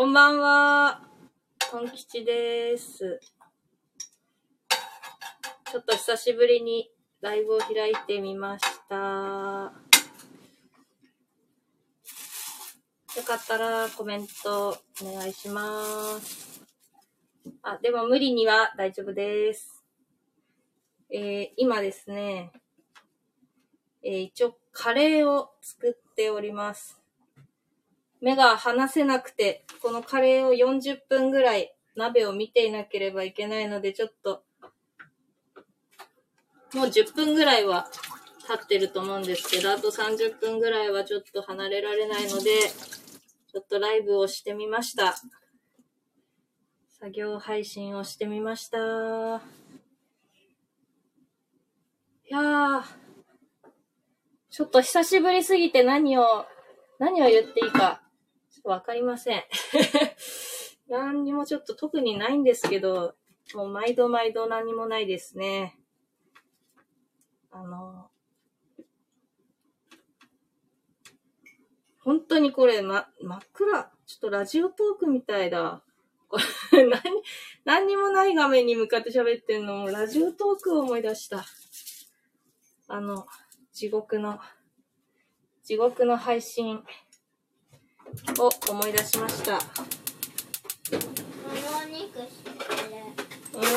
こんばんは。トン吉です。ちょっと久しぶりにライブを開いてみました。よかったらコメントお願いします。あ、でも無理には大丈夫です。えー今ですね、えー一応カレーを作っております。目が離せなくて、このカレーを40分ぐらい鍋を見ていなければいけないので、ちょっと、もう10分ぐらいは経ってると思うんですけど、あと30分ぐらいはちょっと離れられないので、ちょっとライブをしてみました。作業配信をしてみました。いやー、ちょっと久しぶりすぎて何を、何を言っていいか、っとわかりません。何にもちょっと特にないんですけど、もう毎度毎度何もないですね。あの、本当にこれ、ま、真っ暗。ちょっとラジオトークみたいだ。これ 何、何にもない画面に向かって喋ってんのも、ラジオトークを思い出した。あの、地獄の、地獄の配信を思い出しました。このお肉。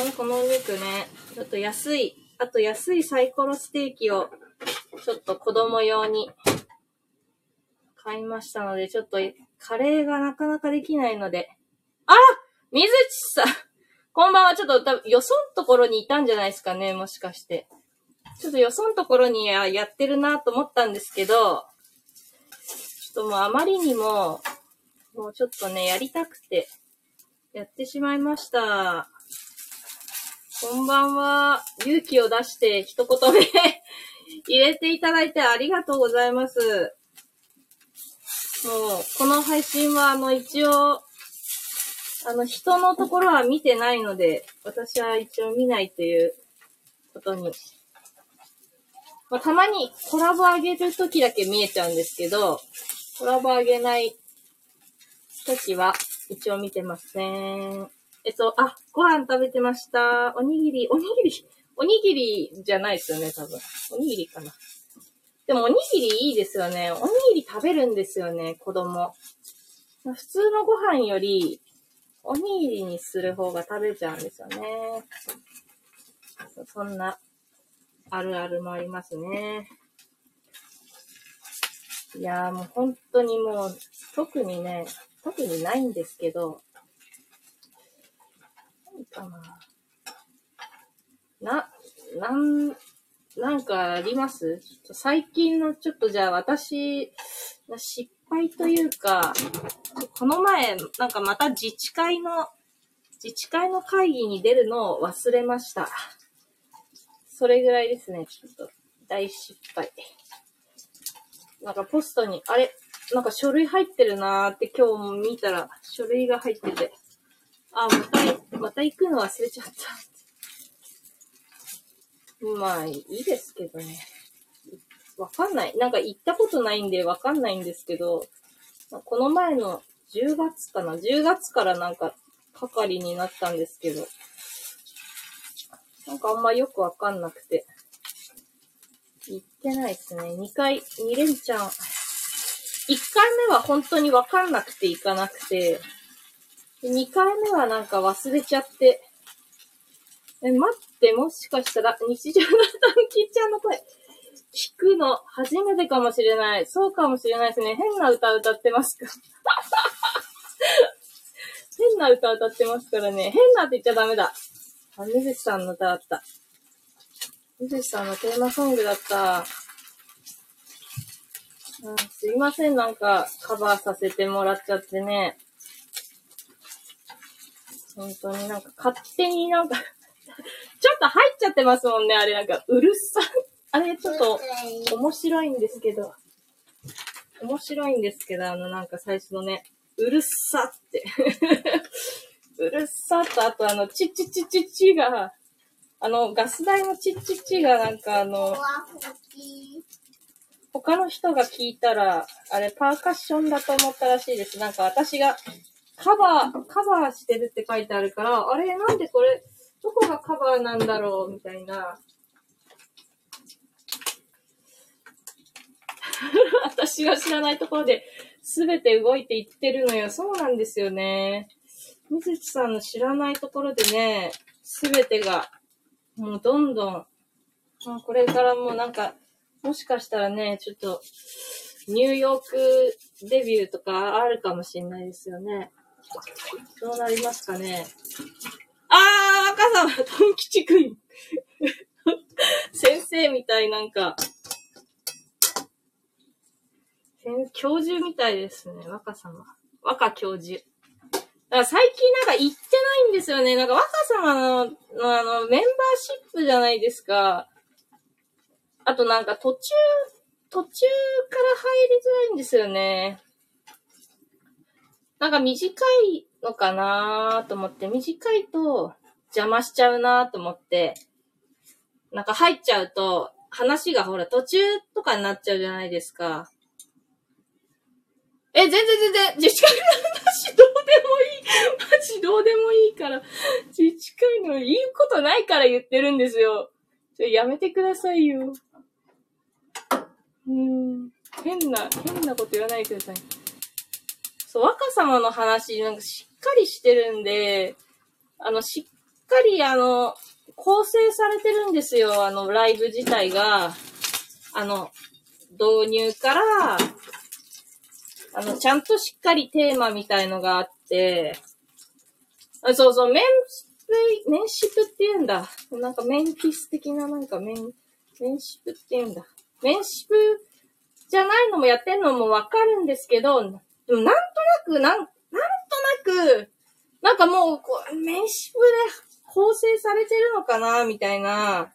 うん、このお肉ね、ちょっと安い、あと安いサイコロステーキを、ちょっと子供用に買いましたので、ちょっとカレーがなかなかできないので、あら水地さんこんばんは、ちょっと多分よそんところにいたんじゃないですかね、もしかして。ちょっとよそんところにややってるなと思ったんですけど、ちょっともうあまりにも、もうちょっとね、やりたくて、やってしまいました。こんばんは。勇気を出して一言目 入れていただいてありがとうございます。もう、この配信は、あの、一応、あの、人のところは見てないので、私は一応見ないということに。まあ、たまにコラボ上げるときだけ見えちゃうんですけど、コラボ上げないときは一応見てません。えっと、あ、ご飯食べてました。おにぎり、おにぎり、おにぎりじゃないですよね、多分。おにぎりかな。でもおにぎりいいですよね。おにぎり食べるんですよね、子供。普通のご飯より、おにぎりにする方が食べちゃうんですよね。そんな、あるあるもありますね。いやーもう本当にもう、特にね、特にないんですけど、何かな。な、なん、なんかあります？最近のちょっとじゃあ私失敗というか、この前、なんかまた自治会の、自治会の会議に出るのを忘れました。それぐらいですね、ちょっと大失敗。なんかポストに、あれ、なんか書類入ってるなーって今日も見たら書類が入ってて、あ、また、また行くの忘れちゃった。まあ、いいですけどね。わかんない。なんか行ったことないんでわかんないんですけど、この前の10月かな ?10 月からなんか係になったんですけど、なんかあんまよくわかんなくて、行ってないですね。2回、2連チャン。1回目は本当にわかんなくて行かなくて、で2回目はなんか忘れちゃって、え、待って、もしかしたら、日常の短期ちゃんの声、聞くの初めてかもしれない。そうかもしれないですね。変な歌歌ってますか 変な歌歌ってますからね。変なって言っちゃダメだ。あ、水木さんの歌だった。水さんのテーマソングだった。あすいません、なんか、カバーさせてもらっちゃってね。本当になんか、勝手になんか、ちょっと入っちゃってますもんね、あれなんか、うるさい。あれ、ちょっと、面白いんですけど、面白いんですけど、あの、なんか最初のね、うるさって。うるさと、あとあの、チッチッチチチが、あの、ガス代のチッチッチがなんかあの、他の人が聞いたら、あれパーカッションだと思ったらしいです。なんか私がカバー、カバーしてるって書いてあるから、あれなんでこれ、どこがカバーなんだろうみたいな。私が知らないところで全て動いていってるのよ。そうなんですよね。水木さんの知らないところでね、全てが、もうどんどん、まあこれからもなんか、もしかしたらね、ちょっと、ニューヨークデビューとかあるかもしれないですよね。どうなりますかね。あー、赤さん、トン吉くん。先生みたいなんか、教授みたいですね、若様。若教授。だか最近なんか行ってないんですよね。なんか若様の、のあの、メンバーシップじゃないですか。あとなんか途中、途中から入りづらいんですよね。なんか短いのかなと思って、短いと邪魔しちゃうなと思って、なんか入っちゃうと、話がほら途中とかになっちゃうじゃないですか。え、全然全然、自治会の話どうでもいい。マジどうでもいいから。自治会の言うことないから言ってるんですよ。ちょ、やめてくださいよ。うん。変な、変なこと言わないでください。そう、若様の話、なんかしっかりしてるんで、あの、しっかりあの、構成されてるんですよ。あの、ライブ自体が。あの、導入から、あの、ちゃんとしっかりテーマみたいのがあって、あそうそう、メンシプ、メンシプって言うんだ。なんかメンフィス的ななんかメン、メンシプって言うんだ。メンシプじゃないのもやってんのもわかるんですけど、でもなんとなく、なん、なんとなく、なんかもう、こう、メンシプで構成されてるのかな、みたいな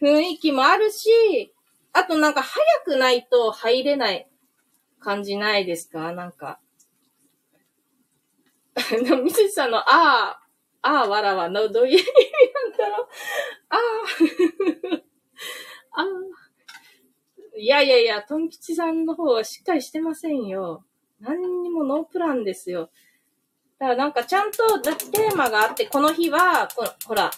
雰囲気もあるし、あとなんか早くないと入れない感じないですか？なんか。みつさんの、ああ、ああ、わらわの、どういう意味なんだろう？あ あ、ああ。いやいやいや、トン吉さんの方はしっかりしてませんよ。何にもノープランですよ。だからなんかちゃんとテーマがあって、この日は、こほら、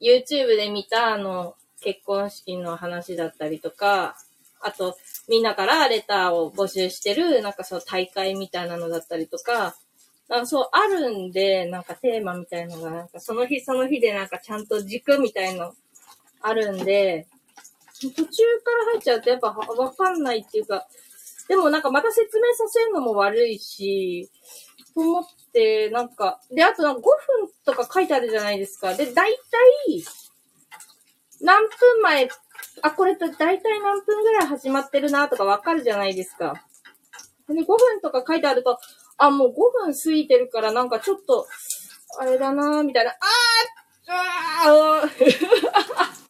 YouTube で見たあの、結婚式の話だったりとか、あと、みんなからレターを募集してる、なんかその大会みたいなのだったりとか、なんかそうあるんで、なんかテーマみたいのが、なんかその日その日でなんかちゃんと軸みたいのあるんで、途中から入っちゃうとやっぱわかんないっていうか、でもなんかまた説明させるのも悪いし、と思って、なんか、で、あとなんか5分とか書いてあるじゃないですか。で、だいたい、何分前、あ、これとだいたい何分ぐらい始まってるなとかわかるじゃないですか。で、5分とか書いてあると、あ、もう5分過ぎてるからなんかちょっと、あれだなみたいな、あーあー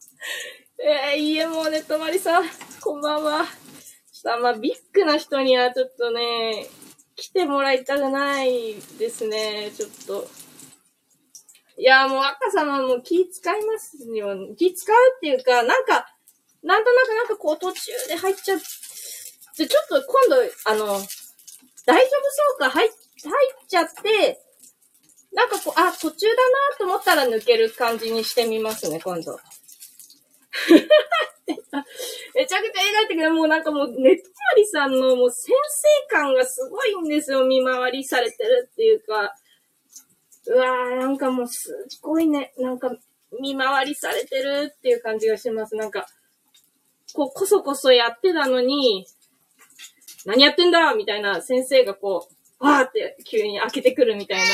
えー、いえ、もうね、とまりさん、こんばんは。ちょっとあんまビッグな人にはちょっとね、来てもらいたくないですね、ちょっと。いや、もう赤様も気使いますよ。気使うっていうか、なんか、なんとなくなんかこう途中で入っちゃっじゃ、ちょっと今度、あの、大丈夫そうか入っ、入っちゃって、なんかこう、あ、途中だなと思ったら抜ける感じにしてみますね、今度。めちゃくちゃ描いてくれもうなんかもう、ねとまりさんのもう先生感がすごいんですよ。見回りされてるっていうか。うわー、なんかもうすごいね。なんか、見回りされてるっていう感じがします。なんか、こう、こそこそやってたのに、何やってんだみたいな先生がこう、わーって急に開けてくるみたいな。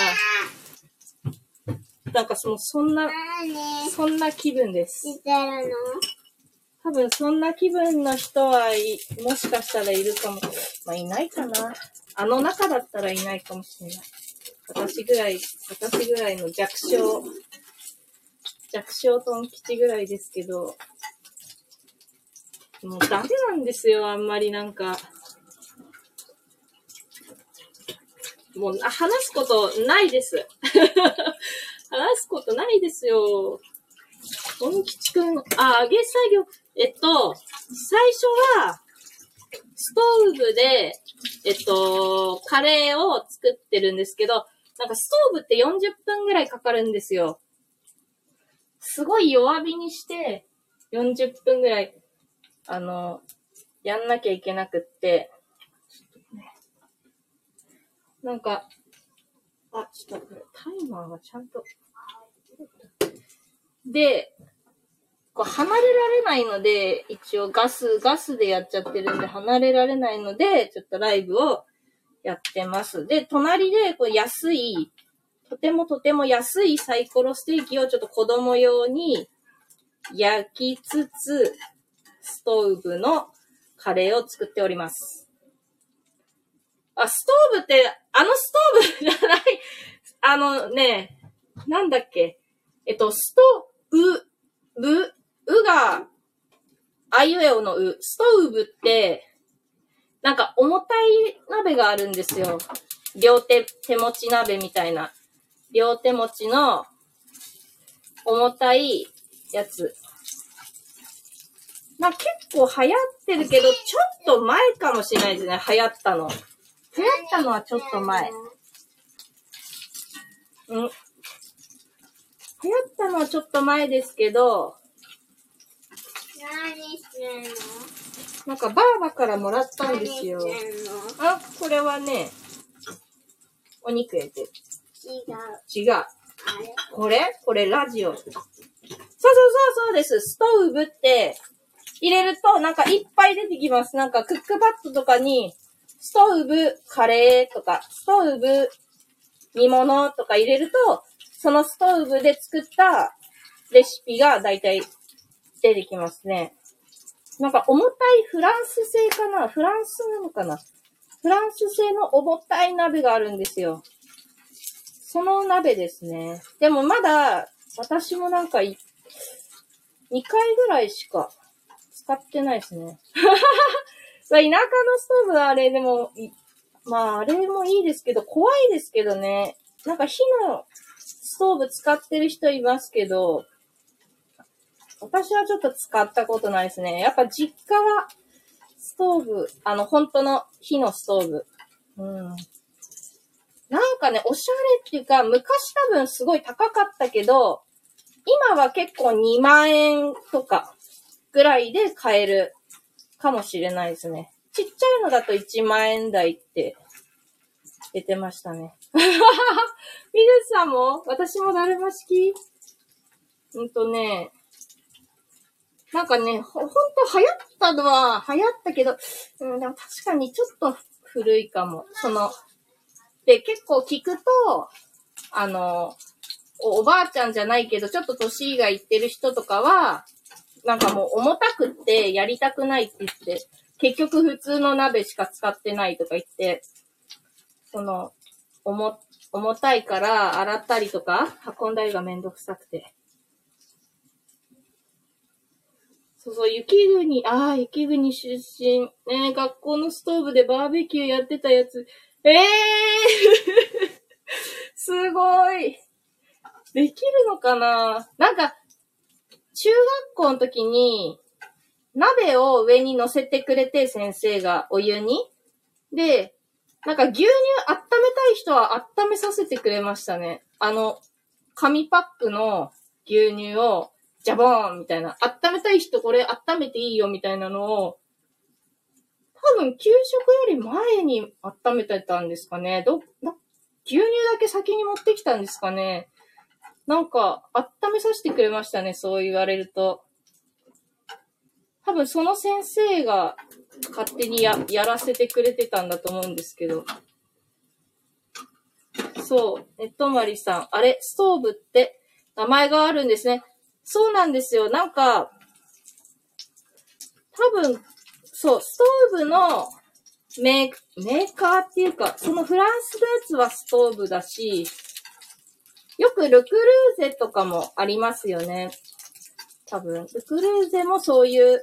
なんかその、そんな、そんな気分です。してるの？多分そんな気分の人はい、もしかしたらいるかも。まあいないかな。あの中だったらいないかもしれない。私ぐらい、私ぐらいの弱小、弱小トン吉ぐらいですけど、もうダメなんですよ、あんまりなんか。もう話すことないです。話すことないですよ。トン吉くん、あ、揚げ作業、えっと、最初は、ストーブで、えっと、カレーを作ってるんですけど、なんかストーブって40分ぐらいかかるんですよ。すごい弱火にして、40分ぐらい、あの、やんなきゃいけなくって、なんか、あ、ちょっとこれ、タイマーがちゃんと。で、こう離れられないので、一応ガス、ガスでやっちゃってるんで離れられないので、ちょっとライブをやってます。で、隣でこう安い、とてもとても安いサイコロステーキをちょっと子供用に焼きつつ、ストーブのカレーを作っております。あ、ストーブって、あのストーブじゃない、あのね、なんだっけ。えっと、スト、う、ぶ、うが、あいうえおのう、ストーブって、なんか重たい鍋があるんですよ。両手、手持ち鍋みたいな。両手持ちの重たいやつ。まあ結構流行ってるけど、ちょっと前かもしれないですね。流行ったの。流行ったのはちょっと前。うん。流行ったのはちょっと前ですけど、何してんの？なんかバーバからもらったんですよ。あ、これはね、お肉入れてる。違う。違う。これ？これラジオ。そうそうそうそうです。ストーブって入れるとなんかいっぱい出てきます。なんかクックパッドとかに、ストーブカレーとか、ストーブ煮物とか入れると、そのストーブで作ったレシピがだいたい出てきますね。なんか重たいフランス製かな？フランスなのかな？フランス製の重たい鍋があるんですよ。その鍋ですね。でもまだ、私もなんか、2回ぐらいしか使ってないですね。田舎のストーブはあれでも、まああれもいいですけど、怖いですけどね。なんか火のストーブ使ってる人いますけど、私はちょっと使ったことないですね。やっぱ実家はストーブ、あの本当の火のストーブ。うん。なんかね、おしゃれっていうか、昔多分すごい高かったけど、今は結構2万円とかぐらいで買えるかもしれないですね。ちっちゃいのだと1万円台って出てましたね。みずさんも私もだるま式？うんとね、なんかね、ほほんと流行ったのは流行ったけど、うん、でも確かにちょっと古いかも。その、で、結構聞くと、あの、おばあちゃんじゃないけど、ちょっと年がいってる人とかは、なんかもう重たくってやりたくないって言って、結局普通の鍋しか使ってないとか言って、その、重、重たいから洗ったりとか、運んだりがめんどくさくて。そうそう、雪国、ああ、雪国出身。ね学校のストーブでバーベキューやってたやつ。ええー、すごい。できるのかな？なんか、中学校の時に、鍋を上に乗せてくれて、先生がお湯に。で、なんか牛乳温めたい人は温めさせてくれましたね。あの、紙パックの牛乳を、ジャボーンみたいな。温めたい人これ温めていいよみたいなのを、多分給食より前に温めてたんですかね。ど、な牛乳だけ先に持ってきたんですかね。なんか、温めさせてくれましたね、そう言われると。多分その先生が勝手にややらせてくれてたんだと思うんですけど。そう、えとまりさん。あれ、ストーブって名前があるんですね。そうなんですよ。なんか、多分、そう、ストーブのメーメーカーっていうか、そのフランスのやつはストーブだし、よくルクルーゼとかもありますよね。多分。ルクルーゼもそういう、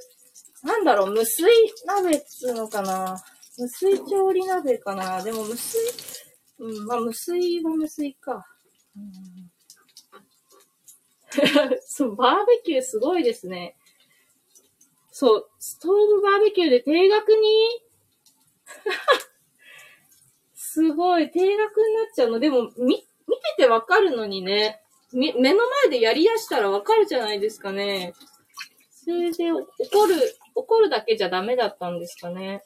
なんだろう、無水鍋っつうのかな。無水調理鍋かな。でも無水、うん、まあ無水は無水か。うん そう、バーベキューすごいですね。そう、ストーブバーベキューで定額に？すごい、定額になっちゃうの。でも、見ててわかるのにね。目の前でやりやしたらわかるじゃないですかね。それで、怒る、怒るだけじゃダメだったんですかね。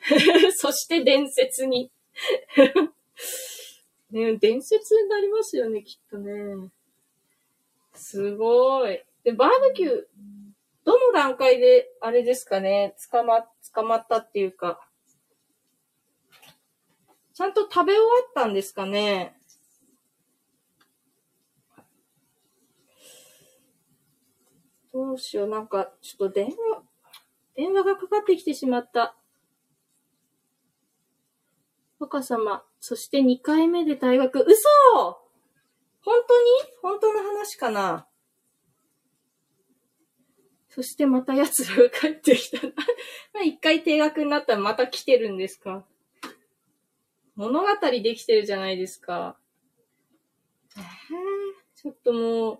そして伝説に ね伝説になりますよね、きっとね。すごい。で、バーベキュー、どの段階で、あれですかね、捕ま、捕まったっていうか、ちゃんと食べ終わったんですかね？どうしよう、なんか、ちょっと電話、電話がかかってきてしまった。若様、そして2回目で退学。嘘本当に？本当の話かな？そしてまた奴らが帰ってきた。ま一回定額になったらまた来てるんですか？物語できてるじゃないですか。えー、ちょっともう、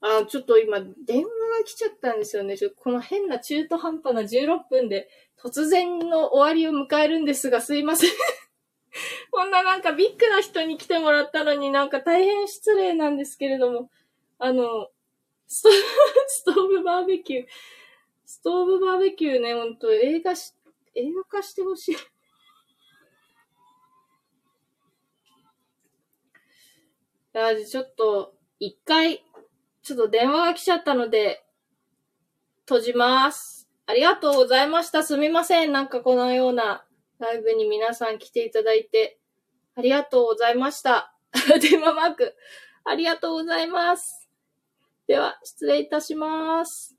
あ、ちょっと今、電話が来ちゃったんですよね。ちょこの変な中途半端な16分で突然の終わりを迎えるんですが、すいません こんななんかビッグな人に来てもらったのになんか大変失礼なんですけれども、あの、スト ストーブバーベキュー、ストーブバーベキューね、ほんと映画し、映画化してほしい。あ、ちょっと、一回、ちょっと電話が来ちゃったので、閉じます。ありがとうございました。すみません。なんかこのようなライブに皆さん来ていただいて、ありがとうございました。電話マーク、ありがとうございます。では、失礼いたします。